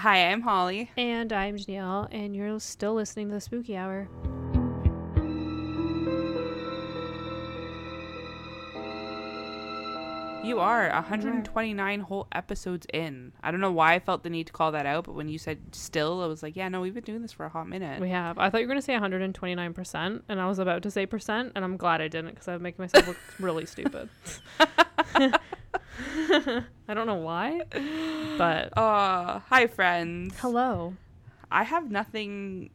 Hi, I'm Holly. And I'm Danyelle, and you're still listening to the Spooky Hour. You are 129 whole episodes in. I don't know why I felt the need to call that out, but when you said still, I was like, yeah, no, we've been doing this for a hot minute. We have. I thought you were going to say 129%, and I was about to say percent, and I'm glad I didn't because I was making myself look really stupid. I don't know why, but. Uh, hi, friends. Hello. I have nothing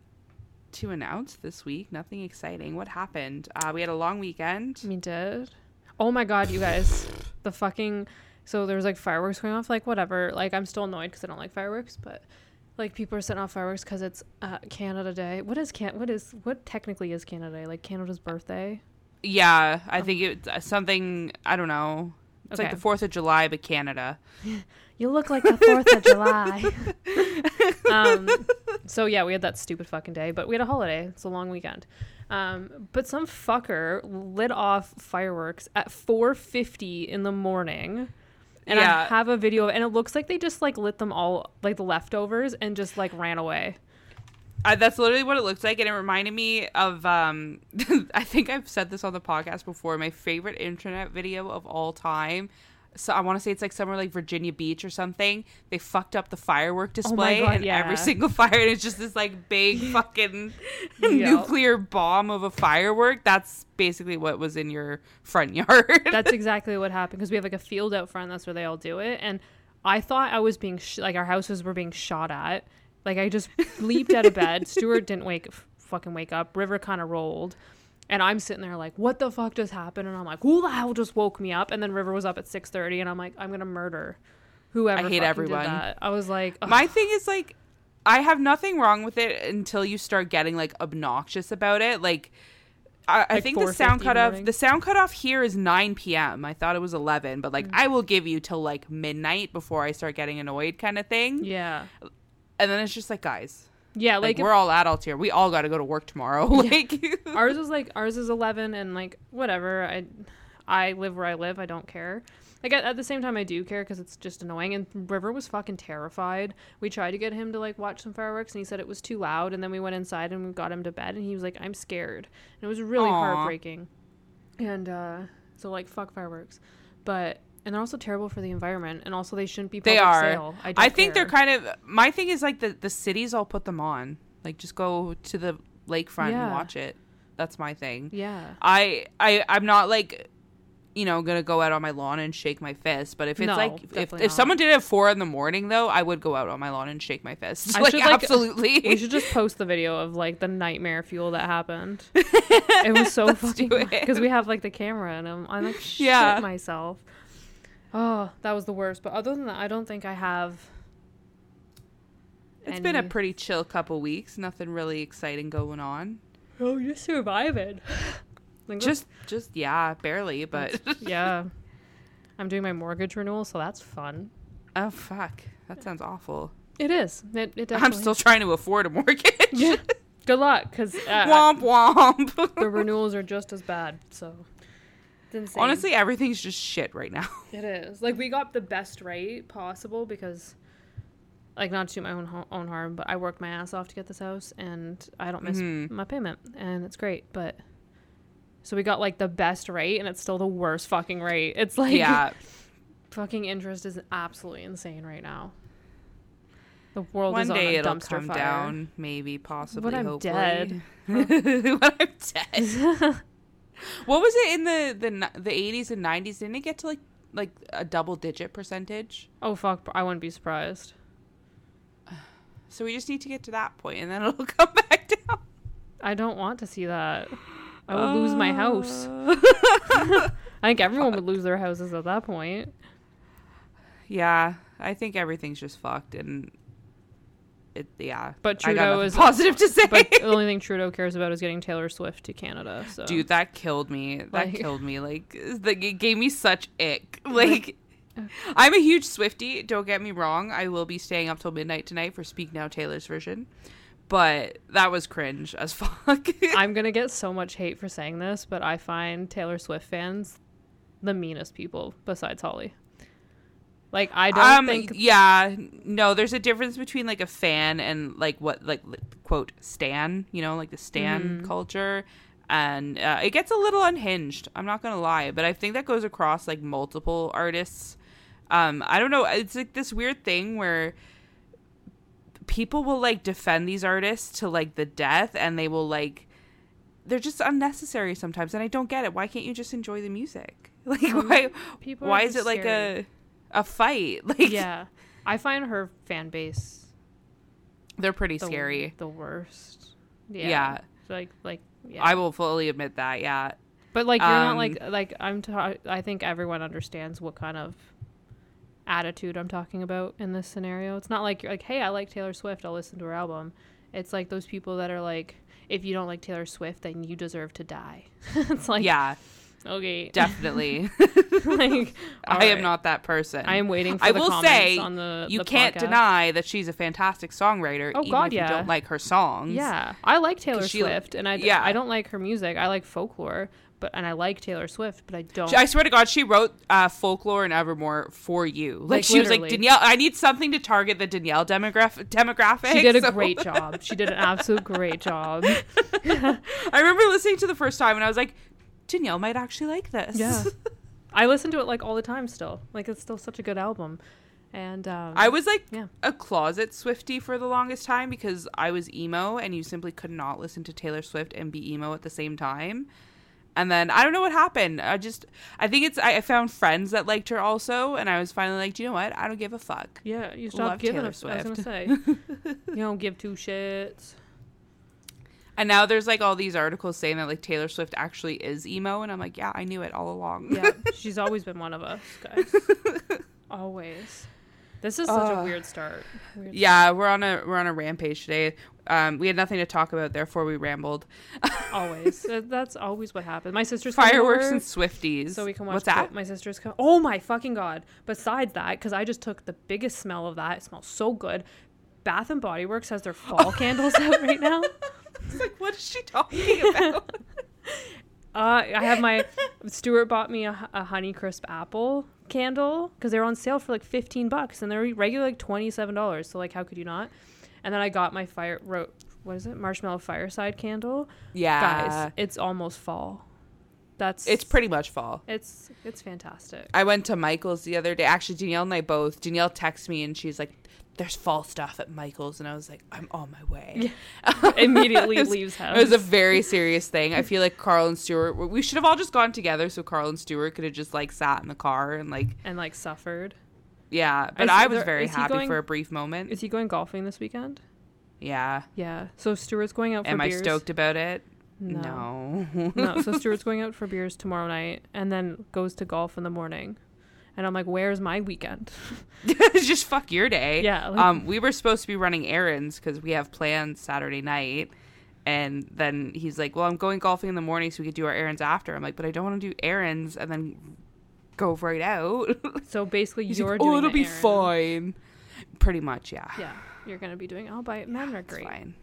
to announce this week, nothing exciting. What happened? Uh, we had a long weekend. We did. Oh my god, you guys. The fucking. So there was like fireworks going off, like whatever. Like I'm still annoyed because I don't like fireworks, but like people are setting off fireworks because it's uh, Canada Day. What is can? What is what technically is Canada Day? Like Canada's birthday. Yeah, I think it's something. I don't know. It's like the Fourth of July, but Canada. You look like the Fourth of July. um, so yeah, we had that stupid fucking day, but we had a holiday. It's a long weekend. Um, but some fucker lit off fireworks at 4:50 in the morning. And Yeah. I have a video, and it looks like they just like lit them all, like the leftovers, and just like ran away. I, that's literally what it looks like, and it reminded me of. Um, I think I've said this on the podcast before. My favorite internet video of all time. So I want to say it's like somewhere like Virginia Beach or something. They fucked up the firework display, God, and yeah. every single fire, and it's just this like big fucking nuclear bomb of a firework. That's basically what was in your front yard. That's exactly what happened because we have like a field out front. That's where they all do it. And I thought I was being sh- like our houses were being shot at. Like I just leaped out of bed. Stuart didn't wake f- fucking wake up. River kind of rolled. And I'm sitting there like, what the fuck just happened? And I'm like, who the hell just woke me up? And then River was up at 6:30, and I'm like, I'm gonna murder whoever. I hate fucking did everyone. that. I was like, ugh. My thing is like I have nothing wrong with it until you start getting like obnoxious about it. Like I, I think the sound in the cutoff morning? the sound cutoff here is nine PM. I thought it was eleven, but like mm. I will give you till like midnight before I start getting annoyed kind of thing. yeah, And then it's just like guys. yeah. Like, Like, we're all adults here. We all gotta go to work tomorrow. like ours is like ours is 11 and like whatever i i live where i live i don't care like at, at the same time i do care because it's just annoying and river was fucking terrified we tried to get him to like watch some fireworks and he said it was too loud and then we went inside and we got him to bed and he was like i'm scared and it was really Aw. heartbreaking and uh so like fuck fireworks but and they're also terrible for the environment and also they shouldn't be They are. sale. I, I think they're kind of my thing is like the the cities all put them on. Like just go to the lakefront and watch it. That's my thing. yeah I I I'm not like you know gonna go out on my lawn and shake my fist, but if it's No, like if, if someone did it at four in the morning though, I would go out on my lawn and shake my fist. I like should, like- absolutely. We should just post the video of like the nightmare fuel that happened. it was so Let's fucking because we have like the camera and I'm, I'm like shit Yeah. myself. Oh, that was the worst. But other than that, I don't think I have. it's been a pretty chill couple weeks. Nothing really exciting going on. oh, you're surviving. Like, Just just yeah, barely, but yeah, I'm doing my mortgage renewal, so that's fun. oh fuck, that sounds awful. It is. It, it. I'm still trying to afford a mortgage. Yeah. Good luck, because uh, womp womp. the renewals are just as bad. So. It's insane. Honestly, everything's just shit right now. It is. Like we got the best rate possible because like not to my own ho- own harm, but I worked my ass off to get this house and I don't miss Mhm. my payment and it's great, but so we got like the best rate and it's still the worst fucking rate. It's like yeah, fucking interest is absolutely insane right now. The world one is on day a it'll dumpster come fire. down, maybe, possibly, I'm hopefully. dead. when I'm dead. What was it in the the the 80s and 90s? Didn't it get to like like a double digit percentage? Oh fuck, I wouldn't be surprised. So we just need to get to that point, and then it'll come back down. I don't want to see that. I will lose my house. Uh, I think everyone would lose their houses at that point. yeah, I think everything's just fucked, and it yeah. But Trudeau is positive to say. But the only thing Trudeau cares about is getting Taylor Swift to Canada. So Dude, that killed me. That Like- killed me. Like, it gave me such ick. Like, I'm a huge Swifty. Don't get me wrong. I will be staying up till midnight tonight for Speak Now Taylor's version. But that was cringe as fuck. I'm gonna get so much hate for saying this, but I find Taylor Swift fans the meanest people besides Holly. Like I don't um, think yeah, no. There's a difference between like a fan and like what like quote stan. You know, like the stan Mm-hmm. culture, and uh, it gets a little unhinged. I'm not gonna lie, but I think that goes across like multiple artists. Um, I don't know. It's like this weird thing where people will like defend these artists to like the death, and they will like they're just unnecessary sometimes, and I don't get it. Why can't you just enjoy the music? Like why? people Why is it like a a fight? Like yeah. I find her fan base they're pretty the, scary. the worst. Yeah. Yeah. Like like yeah. I will fully admit that. Yeah. But like you're not Um, like like I'm ta- I think everyone understands what kind of attitude I'm talking about in this scenario. It's not like you're like, "Hey, I like Taylor Swift. I'll listen to her album." It's like those people that are like, "If you don't like Taylor Swift, then you deserve to die." it's like, yeah, okay, definitely. like I am not that person. I am waiting for I the will comments say on the you the can't podcast. deny that she's a fantastic songwriter, Oh, even God, if you yeah. don't like her songs. Yeah, I like Taylor she- Swift, and I yeah. I don't like her music. I like folklore, but and I like Taylor Swift, but I don't. I swear to God, she wrote uh, folklore and Evermore for you. Like, Like, she was like. Danyelle. I need something to target the Danyelle demographic. Demographic. she did a so- great job. She did an absolute great job. I remember listening to the first time and I was like, Danyelle might actually like this. Yeah. I listen to it like all the time still. Like it's still such a good album. And um I was like Yeah. a closet Swifty for the longest time because I was emo and you simply could not listen to Taylor Swift and be emo at the same time. And then I don't know what happened. I just I think it's I, I found friends that liked her also, and I was finally like, Do you know what? I don't give a fuck. yeah, you Love stopped giving Taylor i was gonna say. you don't give two shits. And now there's like all these articles saying that like Taylor Swift actually is emo, and I'm like, yeah, I knew it all along. Yeah, she's always been one of us, guys. always. This is such a weird start. Weird yeah, we're on a we're on a rampage today. Um, we had nothing to talk about, therefore we rambled. Always. That's always what happens. My sister's Fireworks over, and Swifties. so we can watch. What's that? My sister's coming. Oh my fucking god! Besides that, because I just took the biggest smell of that. It smells so good. Bath and Body Works has their fall candles out right now. It's like, what is she talking about? Uh, I have my Stuart bought me a, a Honey Crisp apple candle because they're on sale for like fifteen bucks and they're regular like twenty seven dollars. So like, how could you not? And then I got my fire wrote what is it marshmallow fireside candle. yeah, Guys, it's almost fall. That's it's pretty much fall. it's it's fantastic. I went to Michael's the other day. Actually, Danyelle and I both. Danyelle texted me and she's like, "There's fall stuff at Michael's," and I was like, "I'm on my way." Immediately was- leaves house. It was a very serious thing. I feel like Carl and Stuart. We should have all just gone together, so Carl and Stuart could have just like sat in the car and like, and like suffered. yeah. But Is I was there- very happy going- for a brief moment. Is he going golfing this weekend? yeah. Yeah. So Stuart's going out for Am I stoked about it? No. No. no, so Stuart's going out for beers tomorrow night and then goes to golf in the morning. And I'm like, where's my weekend? just fuck your day. Yeah, like- um, we were supposed to be running errands because we have plans Saturday night. And then he's like, "Well, I'm going golfing in the morning, so we could do our errands after." I'm like, "But I don't want to do errands and then go right out." So basically, you're like, doing "Oh, it'll be fine." Pretty much, yeah. Yeah, you're gonna be doing. I'll buy it. Men are It's great. fine.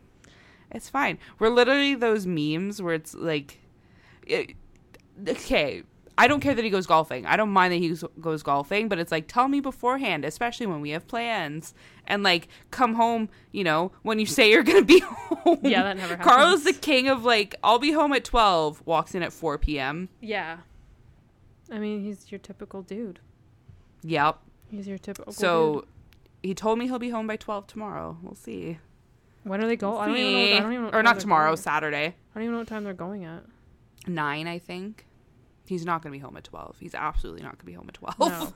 It's fine. We're literally those memes where it's like, it, okay, I don't care that he goes golfing. I don't mind that he goes- golfing, but it's like, tell me beforehand, especially when we have plans. And like, come home, you know, when you say you're going to be home. Yeah, that never happens. Carlos, the king of like, I'll be home at 12, walks in at 4 p.m. Yeah. I mean, he's your typical dude. Yep. He's your typical. So dude. he told me he'll be home by 12 tomorrow. We'll see. when are they going? I don't even know. I don't even know or not tomorrow. Saturday. I don't even know what time they're going at. nine, I think. He's not going to be home at 12. He's absolutely not going to be home at 12. No.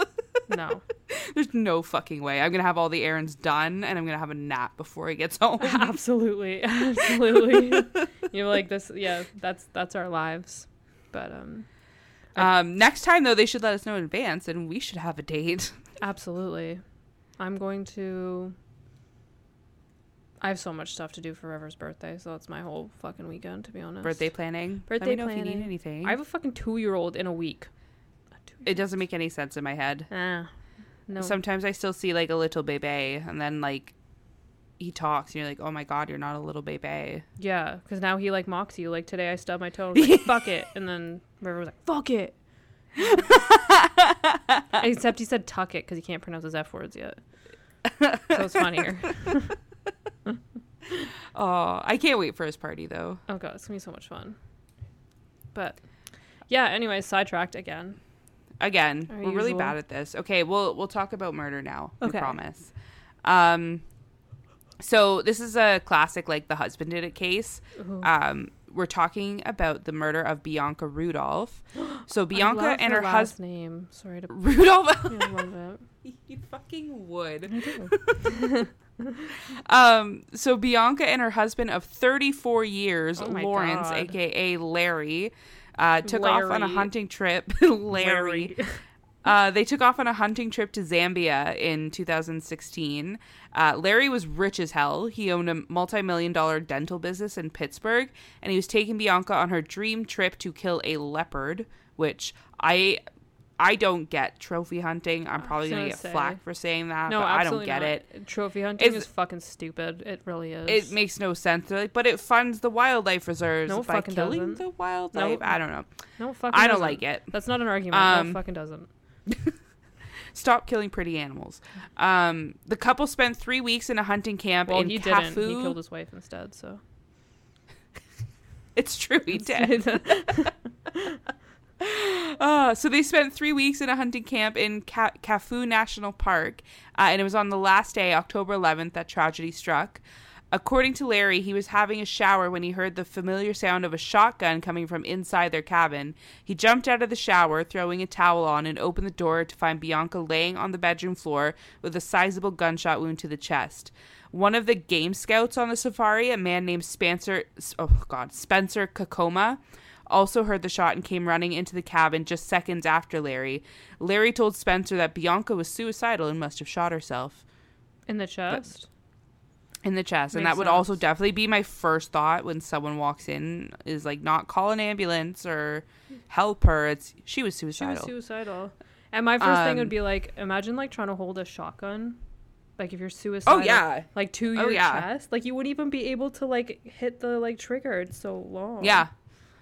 No. There's no fucking way. I'm going to have all the errands done and I'm going to have a nap before he gets home. Absolutely. Absolutely. You're like this. Yeah. That's that's our lives. But um. um, next time, though, they should let us know in advance and we should have a date. Absolutely. I'm going to. I have so much stuff to do for River's birthday, so that's my whole fucking weekend, to be honest. Birthday planning. Birthday Let me know if you planning. need anything. I have a fucking two year old in a week. It doesn't make any sense in my head. Ah, no. Sometimes I still see like a little baby and then like he talks and you're like, oh my God, you're not a little baby. yeah, because now he like mocks you. Like today, I stubbed my toe. Like, fuck it, and then River was like, fuck it, Except he said tuck it because he can't pronounce his F words yet. So it's funnier. Oh, I can't wait for his party though. Oh god, it's gonna be so much fun. But yeah, anyways, sidetracked again. Again, Our we're really bad at this. Okay, we'll we'll talk about murder now. Okay. We promise. Um, so this is a classic, like the husband did it case. Ooh. Um, we're talking about the murder of Bianca Rudolph. So I Bianca and her last husband name. Sorry to Rudolph. I love it. you fucking would. Um, so Bianca and her husband of 34 years, Oh Lawrence, God. aka Larry, uh, took off on a hunting trip. Larry. Uh, they took off on a hunting trip to Zambia in 2016. Uh, Larry was rich as hell. He owned a multi million dollar dental business in Pittsburgh, and he was taking Bianca on her dream trip to kill a leopard, which I. I don't get trophy hunting. I'm probably gonna gonna get say. flack for saying that, No, but I don't get not. it. Trophy hunting It's- is fucking stupid. It really is. It makes no sense. Like, but it funds the wildlife reserves No, by fucking killing doesn't. the wildlife. No. I don't know. no, fucking I don't doesn't. like it. That's not an argument. Um, no, fucking doesn't. Stop killing pretty animals. Um, the couple spent three weeks in a hunting camp Well, in he didn't. He killed his wife instead. So It's true, he did. Uh, so they spent three weeks in a hunting camp in Ca- Kafue National Park, uh, and it was on the last day, October 11th, that tragedy struck. According to Larry, he was having a shower when he heard the familiar sound of a shotgun coming from inside their cabin. He jumped out of the shower, throwing a towel on, and opened the door to find Bianca laying on the bedroom floor with a sizable gunshot wound to the chest. One of the game scouts on the safari, a man named Spencer, oh god, Spencer Kakoma, also heard the shot and came running into the cabin just seconds after Larry. Larry told Spencer that Bianca was suicidal and must have shot herself in the chest. in the chest. and that would also definitely be my first thought when someone walks in is like not call an ambulance or help her. It's she was suicidal. She was suicidal. And my first thing Um, would be like, imagine like trying to hold a shotgun, like if you're suicidal. oh yeah. Like to Oh, your yeah. chest, like you wouldn't even be able to like hit the like trigger. It's so long. Yeah.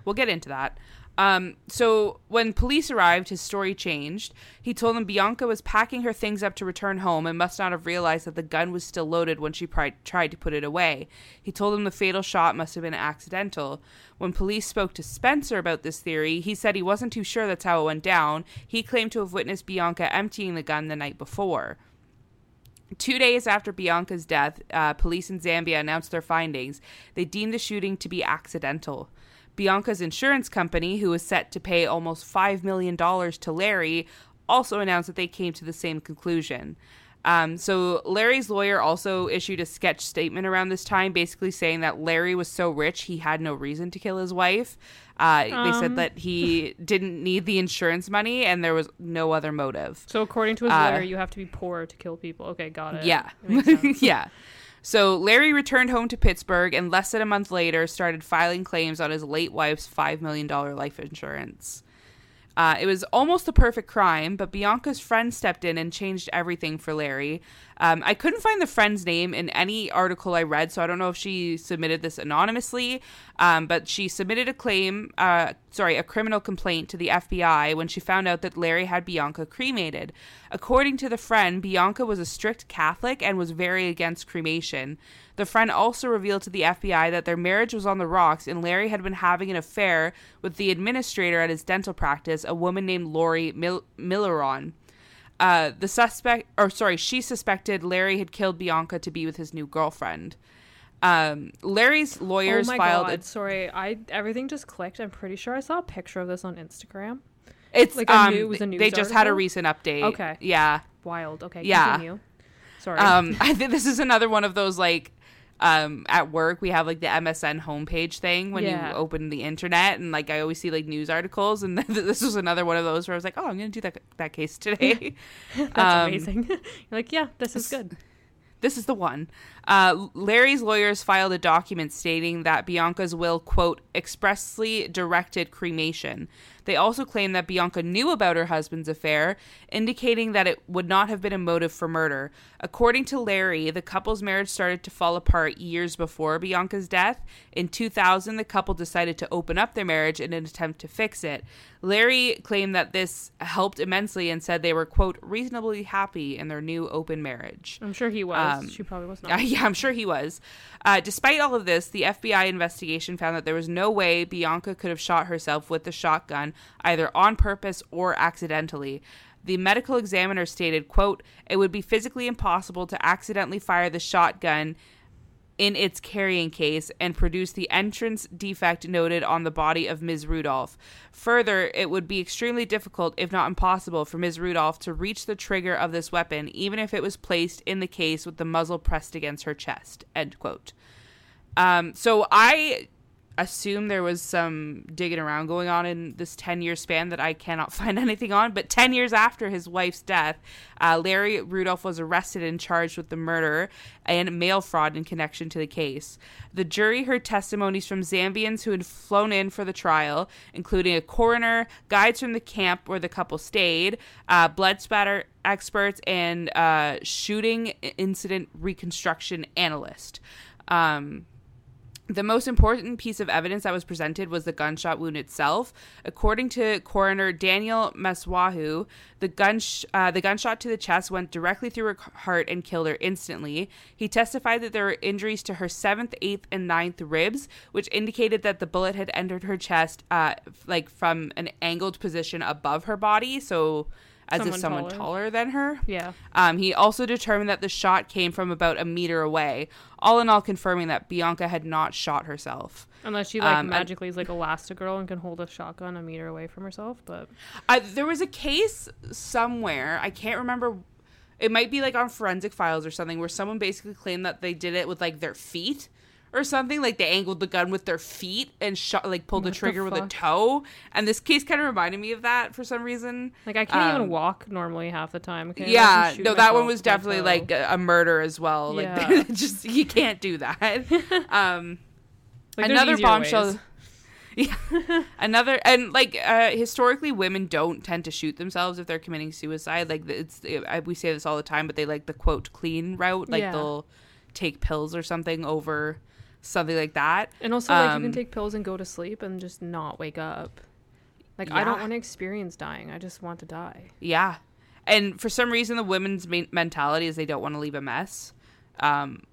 We'll get into that. Um, so when police arrived, his story changed. He told them Bianca was packing her things up to return home and must not have realized that the gun was still loaded when she tried to put it away. He told them the fatal shot must have been accidental. When police spoke to Spencer about this theory, he said he wasn't too sure that's how it went down. He claimed to have witnessed Bianca emptying the gun the night before. Two days after Bianca's death, uh, police in Zambia announced their findings. They deemed the shooting to be accidental. Bianca's insurance company, who was set to pay almost $5 million to Larry, also announced that they came to the same conclusion. Um, so Larry's lawyer also issued a sketch statement around this time, basically saying that Larry was so rich he had no reason to kill his wife. Uh, they said Um. that he didn't need the insurance money and there was no other motive. So according to his Uh, lawyer, you have to be poor to kill people. Okay, got it. Yeah. It yeah. So Larry returned home to Pittsburgh and less than a month later started filing claims on his late wife's $5 million life insurance. Uh, it was almost a perfect crime, but Bianca's friend stepped in and changed everything for Larry. Um, I couldn't find the friend's name in any article I read, so I don't know if she submitted this anonymously, um, but she submitted a claim, uh, sorry, a criminal complaint to the FBI when she found out that Larry had Bianca cremated. According to the friend, Bianca was a strict Catholic and was very against cremation. The friend also revealed to the FBI that their marriage was on the rocks and Larry had been having an affair with the administrator at his dental practice, a woman named Lori Mil- Milliron. Uh, the suspect, or sorry, she suspected Larry had killed Bianca to be with his new girlfriend. Um, Larry's lawyers oh my filed. god! Sorry, I everything just clicked. I'm pretty sure I saw a picture of this on Instagram. A, it's like a um, new- it was a they news just had a recent update. Okay. Yeah. Wild. Okay. Yeah. Continue. Sorry. Um, I think this is another one of those like um at work we have like the MSN homepage thing when Yeah. you open the internet and like I always see like news articles and this was another one of those where I was like oh I'm gonna do that that case today That's um, amazing. You're like, yeah, this is good. this is the one uh, Larry's lawyers filed a document stating that Bianca's will quote expressly directed cremation They also claim that Bianca knew about her husband's affair, indicating that it would not have been a motive for murder. According to Larry, the couple's marriage started to fall apart years before Bianca's death. In 2000, the couple decided to open up their marriage in an attempt to fix it. Larry claimed that this helped immensely and said they were, quote, reasonably happy in their new open marriage. I'm sure he was. Um, she probably was not. yeah, I'm sure he was. Uh, despite all of this, the FBI investigation found that there was no way Bianca could have shot herself with the shotgun, either on purpose or accidentally. The medical examiner stated, quote, it would be physically impossible to accidentally fire the shotgun in its carrying case and produce the entrance defect noted on the body of Ms. Rudolph. Further, it would be extremely difficult, if not impossible, for Ms. Rudolph to reach the trigger of this weapon, even if it was placed in the case with the muzzle pressed against her chest. End quote. Um, so I assume there was some digging around going on in this 10 year span that I cannot find anything on. But 10 years after his wife's death, uh, Larry Rudolph was arrested and charged with the murder and mail fraud in connection to the case. The jury heard testimonies from Zambians who had flown in for the trial, including a coroner, guides from the camp where the couple stayed, uh, blood spatter experts, and uh, shooting incident reconstruction analyst. Um, the most important piece of evidence that was presented was the gunshot wound itself. According to coroner Daniel Maswahu, the gun sh- uh, the gunshot to the chest went directly through her heart and killed her instantly. He testified that there were injuries to her seventh, eighth, and ninth ribs, which indicated that the bullet had entered her chest, uh, like from an angled position above her body, so as Someone if someone taller. taller than her. Yeah. Um, he also determined that the shot came from about a meter away, all in all confirming that Bianca had not shot herself. Unless she like Um, magically is like Elastigirl and can hold a shotgun a meter away from herself, but Uh, there was a case somewhere, I can't remember, it might be like on Forensic Files or something, where someone basically claimed that they did it with like their feet or something. Like they angled the gun with their feet and shot, like pulled the What the trigger with a toe. And this case kind of reminded me of that for some reason. like I can't Um, even walk normally half the time. Okay, yeah, no, that one was definitely like a, a murder as well. Like, Yeah. just you can't do that. Um, Like, another bombshell. ways. Yeah, another and like uh, historically, women don't tend to shoot themselves if they're committing suicide. Like it's I, we say this all the time, but they like the quote clean route. Like Yeah. they'll take pills or something over something like that. And also, like, you Um, can take pills and go to sleep and just not wake up. Like, I don't want to experience dying. I just want to die. Yeah, and for some reason, the women's mentality is they don't want to leave a mess. Um,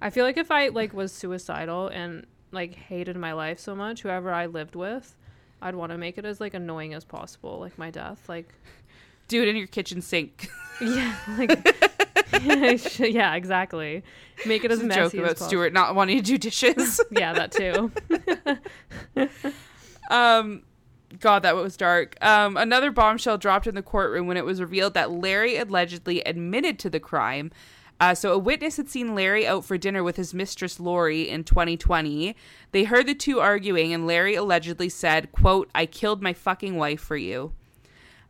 I feel like if I like was suicidal and like hated my life so much, whoever I lived with, I'd want to make it as like annoying as possible, like my death. Like, do it in your kitchen sink. yeah, like, yeah, exactly. Make it as messy joke about possible. Stuart not wanting to do dishes. Yeah, that too. Um, God, that was dark. Um, another bombshell dropped in the courtroom when it was revealed that Larry allegedly admitted to the crime. Uh, so, a witness had seen Larry out for dinner with his mistress Lori in 2020. They heard the two arguing, and Larry allegedly said, "quote I killed my fucking wife for you."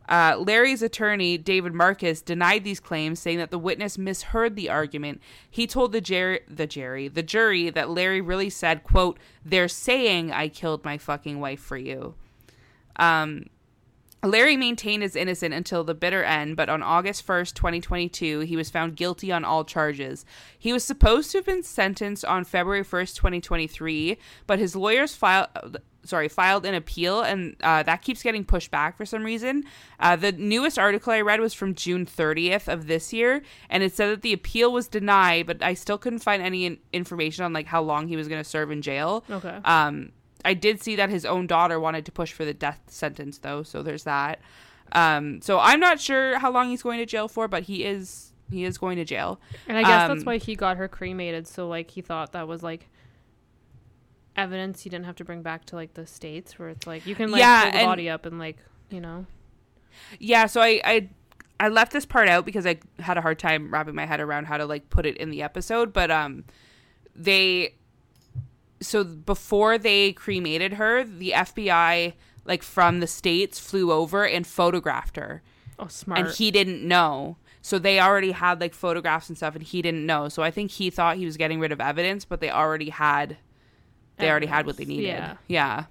Uh, Larry's attorney, David Markus, denied these claims, saying that the witness misheard the argument. He told the Jerry, the Jerry, the jury that Larry really said, "quote They're saying I killed my fucking wife for you." Um, Larry maintained his innocent until the bitter end, but on August 1st, 2022, he was found guilty on all charges. He was supposed to have been sentenced on February 1st, 2023, but his lawyers filed sorry, filed an appeal and uh, that keeps getting pushed back for some reason. Uh, the newest article I read was from June 30th of this year, and it said that the appeal was denied, but I still couldn't find any in- information on like how long he was going to serve in jail. Okay. Um, I did see that his own daughter wanted to push for the death sentence, though, so there's that. Um, so I'm not sure how long he's going to jail for, but he is he is going to jail. And I guess that's Um, why he got her cremated. So like he thought that was like evidence you didn't have to bring back to like the states, where it's like you can like Yeah, pull the and- body up and like you know. Yeah, so I, I I left this part out because I had a hard time wrapping my head around how to like put it in the episode, but um they so before they cremated her, the FBI like from the states flew over and photographed her. Oh, smart. and he didn't know. So they already had like photographs and stuff, and he didn't know. So I think he thought he was getting rid of evidence, but they already had, they already had what they needed. yeah. Yeah.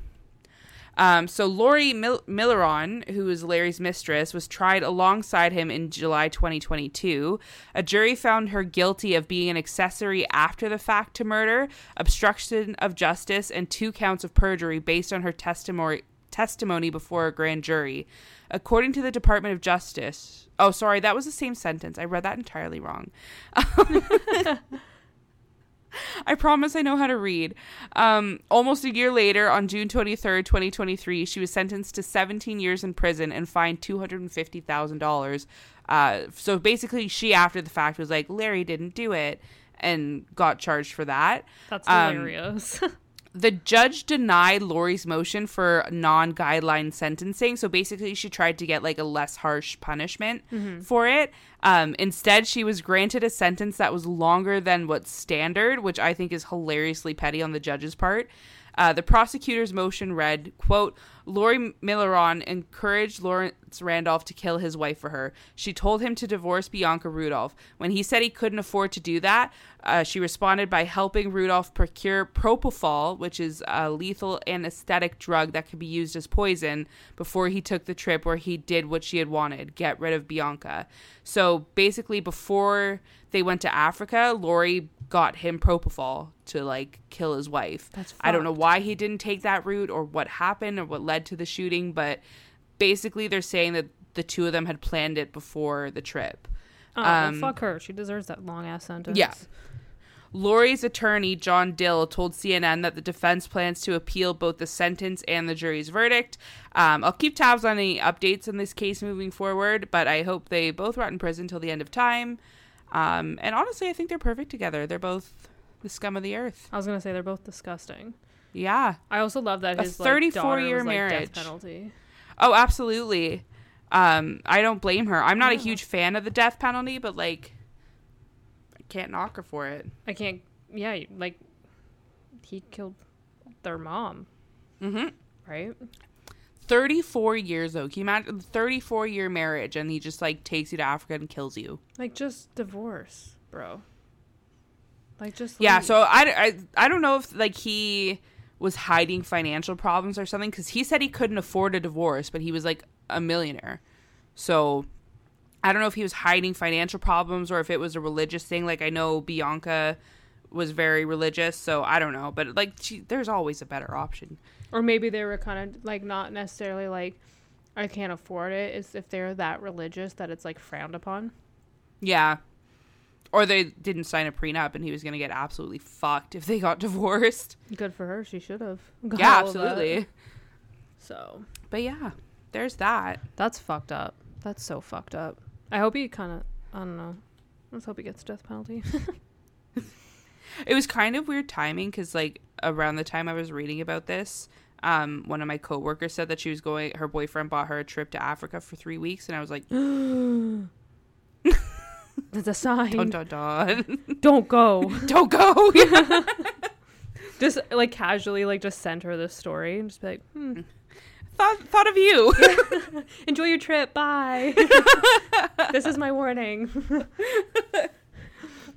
Um, so Lori Mil- Milliron, who is Larry's mistress, was tried alongside him in July 2022. A jury found her guilty of being an accessory after the fact to murder, obstruction of justice, and two counts of perjury based on her testimony testimony before a grand jury. According to the Department of Justice, oh sorry, that was the same sentence. I read that entirely wrong. I promise I know how to read. Um, almost a year later, on June 23rd, 2023, she was sentenced to 17 years in prison and fined $250,000. Uh, so basically, she, after the fact, was like, Larry didn't do it and got charged for that. That's Um, hilarious. The judge denied Lori's motion for non guideline sentencing. So basically, she tried to get like a less harsh punishment for it. Um, instead, she was granted a sentence that was longer than what's standard, which I think is hilariously petty on the judge's part. Uh, the prosecutor's motion read, quote, Lori Milliron encouraged Lawrence Randolph to kill his wife for her. She told him to divorce Bianca Rudolph. When he said he couldn't afford to do that, uh, she responded by helping Rudolph procure propofol, which is a lethal anesthetic drug that could be used as poison, before he took the trip where he did what she had wanted get rid of Bianca. So basically, before they went to Africa, Lori got him propofol to like kill his wife. That's I don't know why he didn't take that route or what happened or what led to the shooting, but basically they're saying that the two of them had planned it before the trip. oh, well, um, fuck her. She deserves that long ass sentence. Yeah. Lori's attorney, John Dill, told CNN that the defense plans to appeal both the sentence and the jury's verdict. Um, I'll keep tabs on any updates in this case moving forward, but I hope they both rot in prison till the end of time. Um, and honestly, I think they're perfect together. They're both the scum of the earth. I was gonna say they're both disgusting. Yeah. I also love that A his 34 like, year like, marriage. death penalty. Oh, absolutely. Um, I don't blame her. I'm not a huge fan of the death penalty, but like, I can't knock her for it. I can't. Yeah, like he killed their mom, Mm-hmm. right? 34 years though. Can you imagine 34 year marriage and he just like takes you to Africa and kills you? Like just divorce, bro. Like just Yeah, so I, I, I don't know if like he was hiding financial problems or something because he said he couldn't afford a divorce, but he was like a millionaire. So I don't know if he was hiding financial problems or if it was a religious thing. Like I know Bianca was very religious, so I don't know. But like, she, there's always a better option. or maybe they were kind of like not necessarily like I can't afford it. It's if they're that religious that it's like frowned upon. Yeah. Or they didn't sign a prenup and he was going to get absolutely fucked if they got divorced. Good for her. She should have. yeah, absolutely. So But yeah, there's that. that's fucked up. That's so fucked up. I hope he kind of. I don't know. Let's hope he gets death penalty. It was kind of weird timing because, like, around the time I was reading about this, um, one of my coworkers said that she was going. Her boyfriend bought her a trip to Africa for three weeks, and I was like, That's a sign. "Dun dun dun, Don't go. don't go." just like casually, like just send her this story and just be like, hmm, thought thought of you. enjoy your trip. Bye. this is my warning.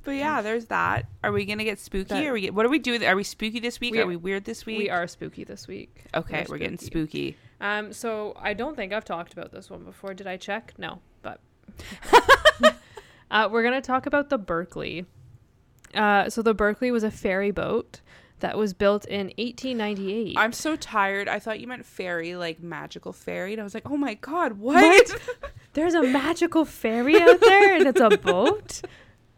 but yeah, there's that. Are we gonna get spooky? That- Are we? What are we doing? Are we spooky this week? We- are we weird this week? we are spooky this week. Okay, We're we're getting spooky. Um, so I don't think I've talked about this one before. Did I check? No, but uh, we're gonna talk about the Berkeley. Uh, so the Berkeley was a ferry boat that was built in 1898. I'm so tired. I thought you meant fairy, like magical fairy, and I was like, "Oh my god, what?" There's a magical ferry out there, and it's a boat.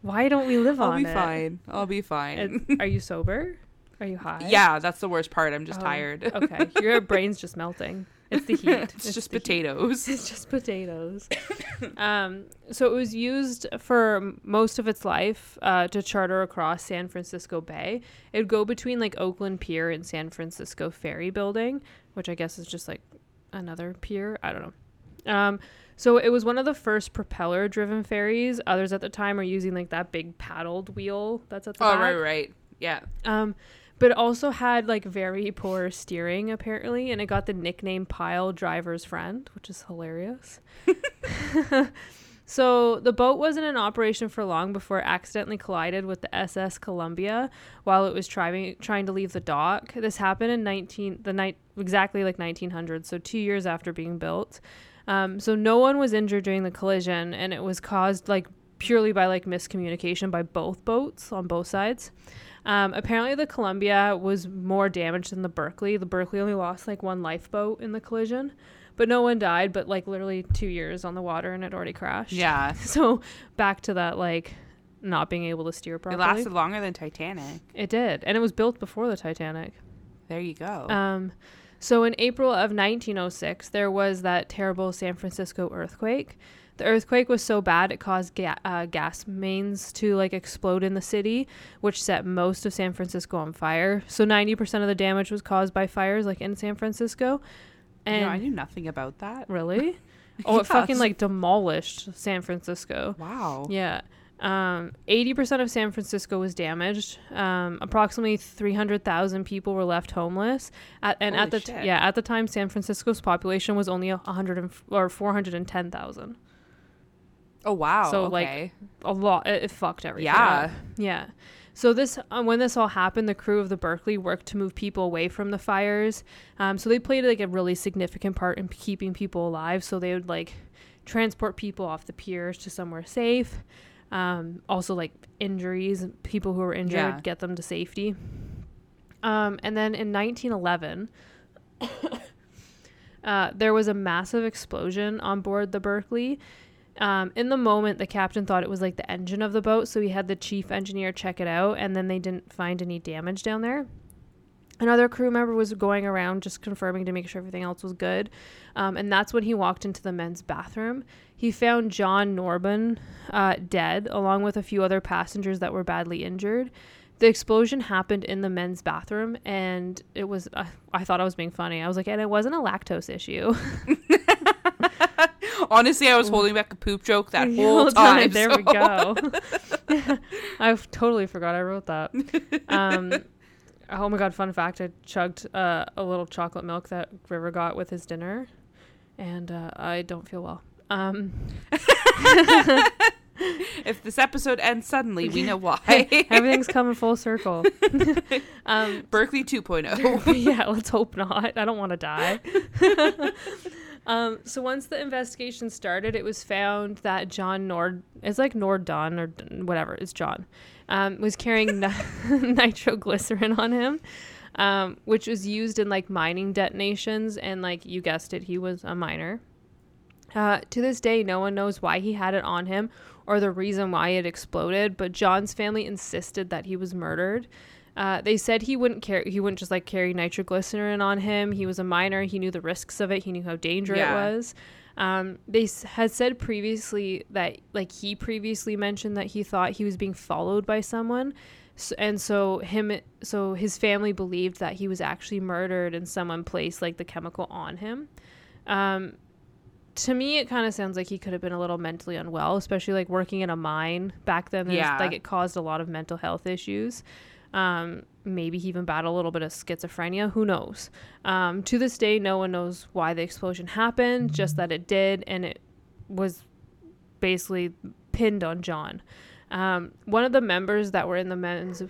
Why don't we live on that? I'll be fine. I'll be fine. And- are you sober? Are you high? Yeah, that's the worst part. I'm just Oh, tired. okay, your brain's just melting. It's the heat. it's, just the heat. potatoes. It's just potatoes. um, so it was used for most of its life uh, to charter across San Francisco Bay. It would go between like Oakland Pier and San Francisco Ferry Building, which I guess is just like another pier. I don't know. Um, so it was one of the first propeller-driven ferries. Others at the time are using like that big paddled wheel that's at the Oh, back. right, right. Yeah. Um, but also had like very poor steering apparently, and it got the nickname "Pile Driver's Friend," which is hilarious. So the boat wasn't in operation for long before it accidentally collided with the SS Columbia while it was trying trying to leave the dock. This happened in 19 the night exactly like 1900, so 2 years after being built. Um, so no one was injured during the collision and it was caused like purely by like miscommunication by both boats on both sides. Um, apparently, the Columbia was more damaged than the Berkeley. The Berkeley only lost like one lifeboat in the collision, but no one died. But like literally two years on the water and it already crashed. Yeah. So back to that like not being able to steer properly. It lasted longer than Titanic. It did, and it was built before the Titanic. There you go. Um, so in April of 1906, there was that terrible San Francisco earthquake. The earthquake was so bad it caused ga- uh, gas mains to like explode in the city, which set most of San Francisco on fire. So 90% of the damage was caused by fires, like in San Francisco. And know, I knew nothing about that. really, oh, it fucking like demolished San Francisco. Wow. Yeah. Um, 80% of San Francisco was damaged. Um, approximately 300,000 people were left homeless. At, and Holy at the t- yeah, at the time San Francisco's population was only a 100 and f- or 410,000. Oh wow. So, like. A lot it, it fucked everything. Yeah. up. Yeah. So this uh, when this all happened, the crew of the Berkeley worked to move people away from the fires. Um, so they played like a really significant part in keeping people alive. So they would like transport people off the piers to somewhere safe. Um, also like injuries, people who were injured, Yeah. get them to safety. Um, and then in 1911, uh, there was a massive explosion on board the Berkeley. Um, in the moment, the captain thought it was like the engine of the boat, so he had the chief engineer check it out, and then they didn't find any damage down there. Another crew member was going around just confirming to make sure everything else was good, um, and that's when he walked into the men's bathroom. He found John Norban uh, dead, along with a few other passengers that were badly injured. The explosion happened in the men's bathroom, and it was. Uh, I thought I was being funny. I was like, and it wasn't a lactose issue. Honestly, I was holding back a poop joke that whole time. There so- we go. I totally forgot I wrote that. Um, oh my god! Fun fact: I chugged uh, a little chocolate milk that River got with his dinner, and uh, I don't feel well. Um, If this episode ends suddenly, we know why. everything's coming full circle. um, Berkeley 2.0. yeah, let's hope not. I don't want to die. Um, so once the investigation started, it was found that John Nord, it's like Nordon or whatever, it's John, um, was carrying ni- nitroglycerin on him, um, which was used in like mining detonations. And like you guessed it, he was a miner. Uh, to this day, no one knows why he had it on him or the reason why it exploded, but John's family insisted that he was murdered. Uh, they said he wouldn't carry, he wouldn't just like carry nitroglycerin on him. He was a miner. He knew the risks of it. He knew how dangerous Yeah. it was. Um, they s- had said previously that like he previously mentioned that he thought he was being followed by someone. S and so him, so his family believed that he was actually murdered and someone placed like the chemical on him. Um, to me it kind of sounds like he could have been a little mentally unwell especially like working in a mine back then Yeah. like it caused a lot of mental health issues um, maybe he even battled a little bit of schizophrenia. Who knows? Um, to this day no one knows why the explosion happened just that it did and it was basically pinned on john. Um, one of the members that were in the men's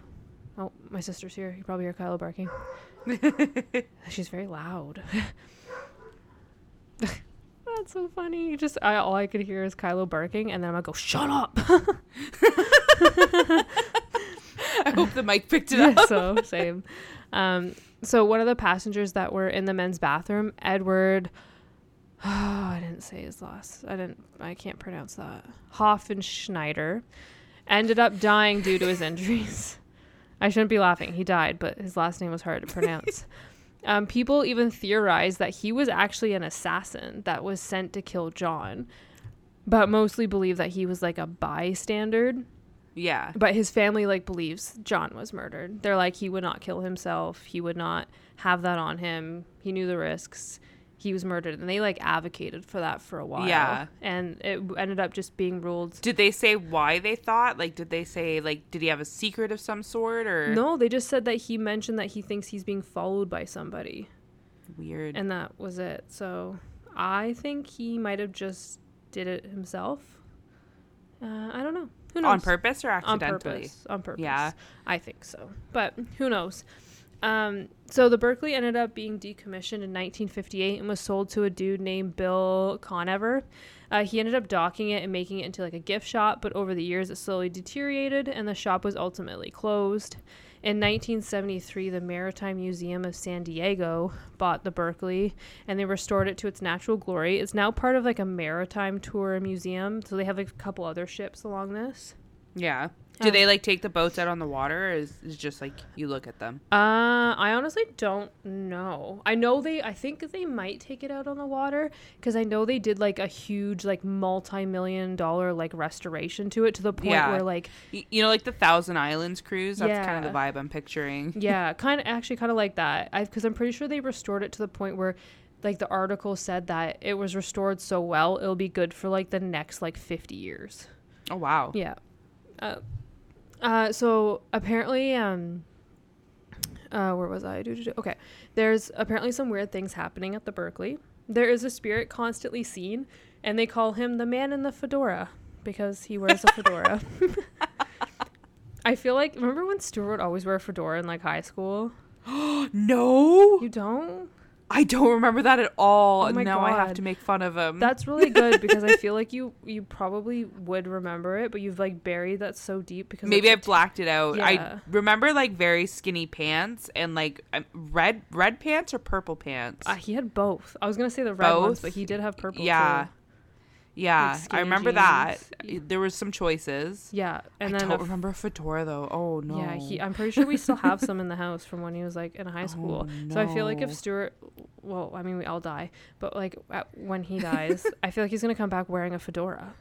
oh my sister's here. You probably hear kylo barking. She's very loud. That's so funny. Just I, all I could hear is Kylo barking, and then I'm gonna go, "Shut up!" I hope the mic picked it Yeah, up. so same. Um, so one of the passengers that were in the men's bathroom, Edward. Oh, I didn't say his last. I didn't. I can't pronounce that. Hoffenschneider ended up dying due to his injuries. I shouldn't be laughing. He died, but his last name was hard to pronounce. um, people even theorized that he was actually an assassin that was sent to kill John, but mostly believe that he was like a bystander Yeah. but his family like believes John was murdered. They're like he would not kill himself. He would not have that on him. He knew the risks. He was murdered, and they like advocated for that for a while. Yeah. and it ended up just being ruled. Did they say why they thought? Like, did they say, like, did he have a secret of some sort or? No, they just said that he mentioned that he thinks he's being followed by somebody, Weird. and that was it. So I think he might have just did it himself. Uh, I don't know. Who knows? On purpose or on accidentally? purpose. On purpose. Yeah. I think so. But who knows? Um, so the Berkeley ended up being decommissioned in 1958 and was sold to a dude named Bill Conover. Uh, he ended up docking it and making it into like a gift shop, but over the years it slowly deteriorated and the shop was ultimately closed. In 1973, the Maritime Museum of San Diego bought the Berkeley and they restored it to its natural glory. It's now part of like a maritime tour museum, so they have like a couple other ships along this. Yeah. Do Um, they like take the boats out on the water, or is it just like you look at them? Uh, I honestly don't know. I know they. I think they might take it out on the water because I know they did like a huge, like multi-million dollar like restoration to it to the point Yeah. where like Y- You know, like the Thousand Islands cruise. That's kind of the vibe I'm picturing. yeah, kind of actually kind of like that. I because I'm pretty sure they restored it to the point where like the article said that it was restored so well it'll be good for like the next like 50 years. Oh wow. Yeah. Uh, uh, so apparently, um, uh, where was I? Okay. There's apparently some weird things happening at the Berkeley. There is a spirit constantly seen, and they call him the man in the fedora because he wears a fedora. I feel like remember when Stuart always wore a fedora in like high school? No, You don't? I don't remember that at all. Oh my now I have to make fun of him. That's really good because I feel like you you probably would remember it, but you've like buried that so deep because Maybe I blacked it out. Yeah. I remember like very skinny pants and like um, red red pants or purple pants. Uh, he had both. I was gonna say the red ones, but he did have purple. Pants. Yeah, too. yeah. I skinny remember that. jeans. There was some choices. yeah. And I then don't remember a fedora though. Oh no. yeah, he. I'm pretty sure we still have some in the house from when he was like in high school. So I feel like if no. Stuart, well, I mean we all die, but like when he dies, I feel like he's gonna come back wearing a fedora,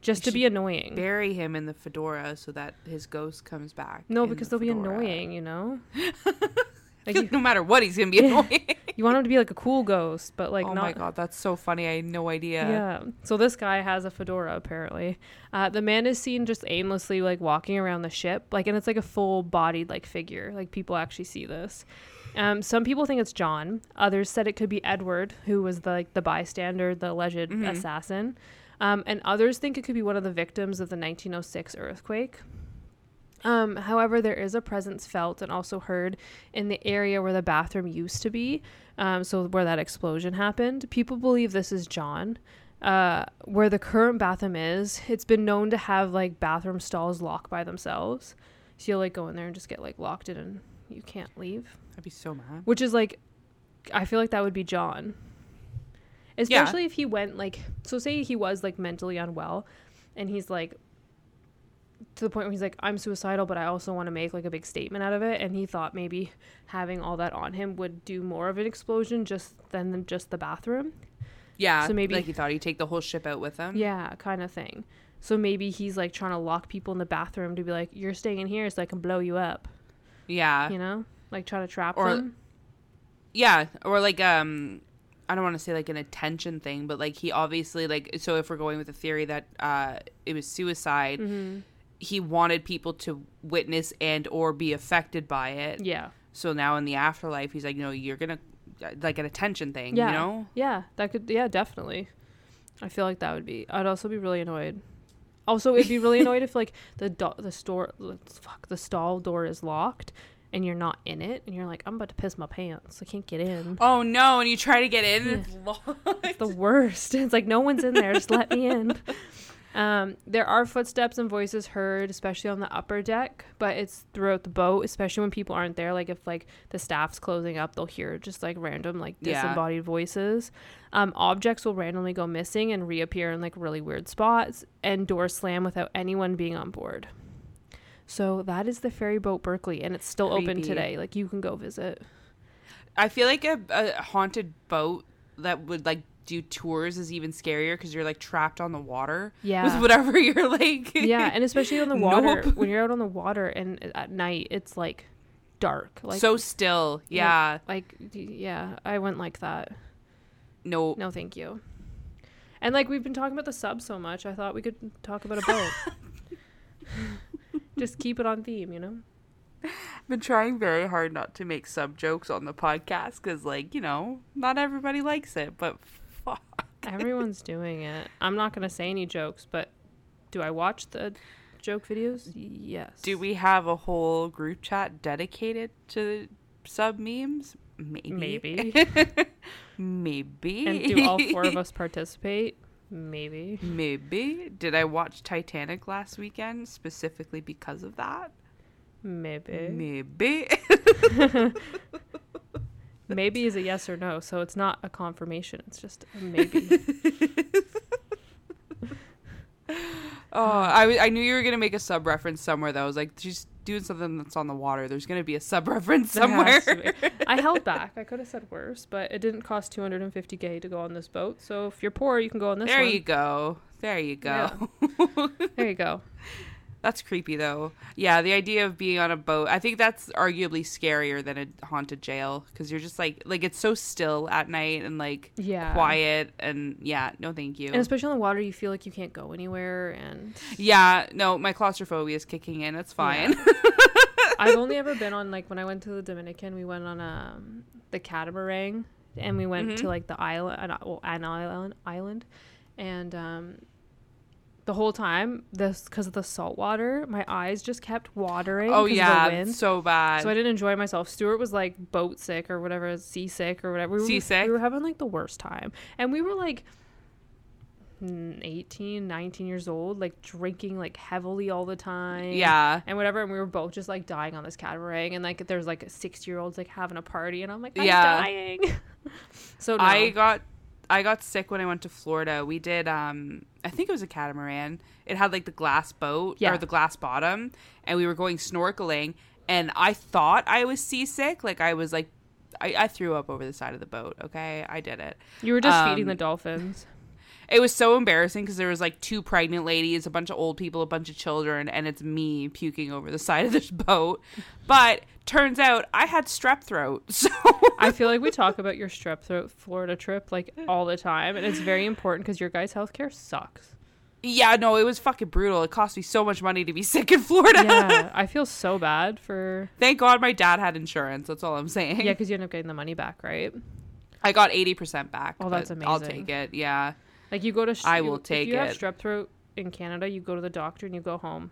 just to be annoying. bury him in the fedora so that his ghost comes back. no, because the they'll be annoying, you know. Like you, no matter what, he's gonna be annoying. you want him to be like a cool ghost, but like oh not. my god, that's so funny. I had no idea. Yeah. So this guy has a fedora apparently. Uh, the man is seen just aimlessly like walking around the ship, like, and it's like a full-bodied like figure. Like people actually see this. Um, some people think it's John. Others said it could be Edward, who was the like the bystander, the alleged Mhm. assassin. Um, and others think it could be one of the victims of the 1906 earthquake. Um, however, there is a presence felt and also heard in the area where the bathroom used to be, um, so where that explosion happened. People believe this is John. Uh, where the current bathroom is, it's been known to have like bathroom stalls locked by themselves. So you'll like go in there and just get like locked in and you can't leave. I'd be so mad. Which is like, I feel like that would be John. Especially if he went like, so say he was like mentally unwell and he's like, to the point where he's like, I'm suicidal, but I also want to make like a big statement out of it. And he thought maybe having all that on him would do more of an explosion just than just the bathroom. Yeah. So maybe- like he thought he'd take the whole ship out with him. Yeah, kind of thing. So maybe he's like trying to lock people in the bathroom to be like, you're staying in here so I can blow you up. Yeah. You know? Like trying to trap Or- them. Yeah. Or like um I don't want to say like an attention thing, but like he obviously like so if we're going with the theory that uh it was suicide, Mm-hmm. He wanted people to witness and or be affected by it. Yeah. So now in the afterlife, he's like, no, you're gonna uh, like an attention thing. Yeah. You know? Yeah, that could. Yeah, definitely. I feel like that would be. I'd also be really annoyed. Also, it'd be really annoyed if like the do- the store fuck the stall door is locked and you're not in it and you're like I'm about to piss my pants. I can't get in. Oh no! And you try to get in, and it's locked. It's the worst. It's like no one's in there. Just let me in. Um, there are footsteps and voices heard, especially on the upper deck, but it's throughout the boat, especially when people aren't there. Like if like the staff's closing up, they'll hear just like random like Yeah. disembodied voices. Um, objects will randomly go missing and reappear in like really weird spots, and doors slam without anyone being on board. So that is the ferry boat Berkeley, and it's still open today. Like you can go visit. I feel like a, a haunted boat that would like do tours is even scarier because you're like trapped on the water Yeah. with whatever you're like. yeah, and especially on the water Nope. when you're out on the water and uh, at night it's like dark. Like so still. Yeah. like d- yeah, I wouldn't like that. No. No, thank you. And like we've been talking about the sub so much, I thought we could talk about a boat. Just keep it on theme, you know. I've been trying very hard not to make sub jokes on the podcast because, like, you know, not everybody likes it. But fuck. Everyone's doing it. I'm not gonna say any jokes, but Do I watch the joke videos? Yes. Do we have a whole group chat dedicated to sub memes? Maybe. Maybe. Maybe. and do all four of us participate? Maybe. Maybe. Did I watch Titanic last weekend specifically because of that? Maybe. Maybe. Maybe is a yes or no, so it's not a confirmation. It's just a maybe. Oh, I, w- I knew you were gonna make a sub reference somewhere. Though I was like, she's doing something that's on the water. There's gonna be a sub reference somewhere. I held back. I could have said worse, but it didn't cost 250k to go on this boat. So if you're poor, you can go on this there one. you go. There you go. There you go. That's creepy though. Yeah, the idea of being on a boat. I think that's arguably scarier than a haunted jail because you're just like like it's so still at night and like Yeah. quiet and yeah, no thank you. And especially on the water, you feel like you can't go anywhere. And yeah, no, my claustrophobia is kicking in. It's fine. I've only ever been on like when I went to the Dominican, we went on um the catamaran, and we went Mhm. to like the island, an, well, an island, island, and um. The whole time, this because of the salt water, my eyes just kept watering. oh yeah, the wind. so bad. So I didn't enjoy myself. Stuart was like boat sick or whatever, seasick or whatever. We were, Seasick? We were having like the worst time. And we were like mm, 18, 19 years old, like drinking like heavily all the time. yeah. And whatever. And we were both just like dying on this catamaran. And like there's like six year olds like having a party. And I'm like, I'm Yeah. dying. so no. I got I got sick when I went to Florida. We did um I think it was a catamaran. It had like the glass boat Yeah. or the glass bottom and we were going snorkeling and I thought I was seasick. Like I was like I, I threw up over the side of the boat. Okay, I did it. you were just feeding um, the dolphins. It was so embarrassing because there was like two pregnant ladies, a bunch of old people, a bunch of children, and it's me puking over the side of this boat. But turns out I had strep throat, so I feel like we talk about your strep throat Florida trip like all the time. And it's very important because your guys' healthcare sucks. yeah, no, it was fucking brutal. It cost me so much money to be sick in Florida. yeah, I feel so bad for Thank God my dad had insurance. That's all I'm saying. yeah, because you end up getting the money back, right? I got 80% back. Oh, that's but I'll amazing. take it. Yeah. Like you go to sh- I you- will if take you have it. strep throat in Canada, you go to the doctor and you go home.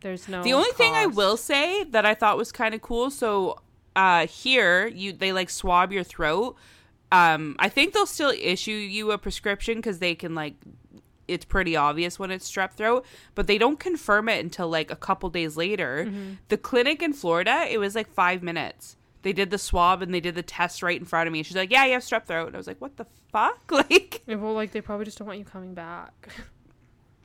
There's no. the only thing I will say that I thought was kind of cool. So uh, here, you they like swab your throat. Um, I think they'll still issue you a prescription because they can like. It's pretty obvious when it's strep throat, but they don't confirm it until like a couple days later. Mm-hmm. The clinic in Florida, it was like five minutes. They did the swab and they did the test right in front of me. She's like, "Yeah, you have strep throat." And I was like, "What the fuck?" Like, Yeah, well, like they probably just don't want you coming back.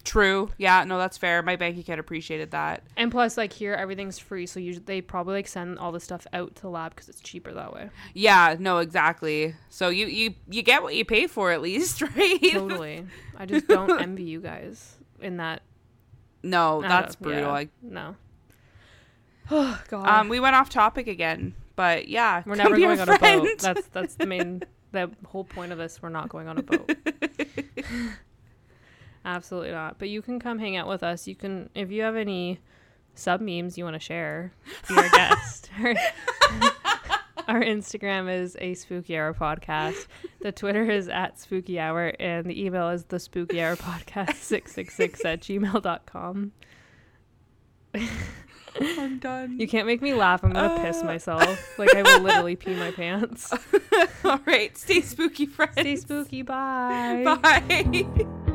true. Yeah, no, that's fair. My bank account appreciated that. And plus, like here, everything's free, so you they probably like send all the stuff out to the lab because it's cheaper that way. Yeah, no, exactly. So you you you get what you pay for at least, right? Totally. I just don't envy you guys in that. no, that's don't- yeah, brutal. Like, no. Oh God. um, we went off topic again, but yeah, We're never going on a boat. That's that's the main the whole point of this. We're not going on a boat. Absolutely not. But you can come hang out with us. You can if you have any sub memes you want to share, be our guest. Our, our Instagram is a spooky hour podcast. The Twitter is at spooky hour and the email is the spooky hour podcast six six six at gmail.com. I'm done. You can't make me laugh. I'm gonna piss Uh. myself. Like I will literally pee my pants. All right, stay spooky, friends. Stay spooky. Bye. Bye.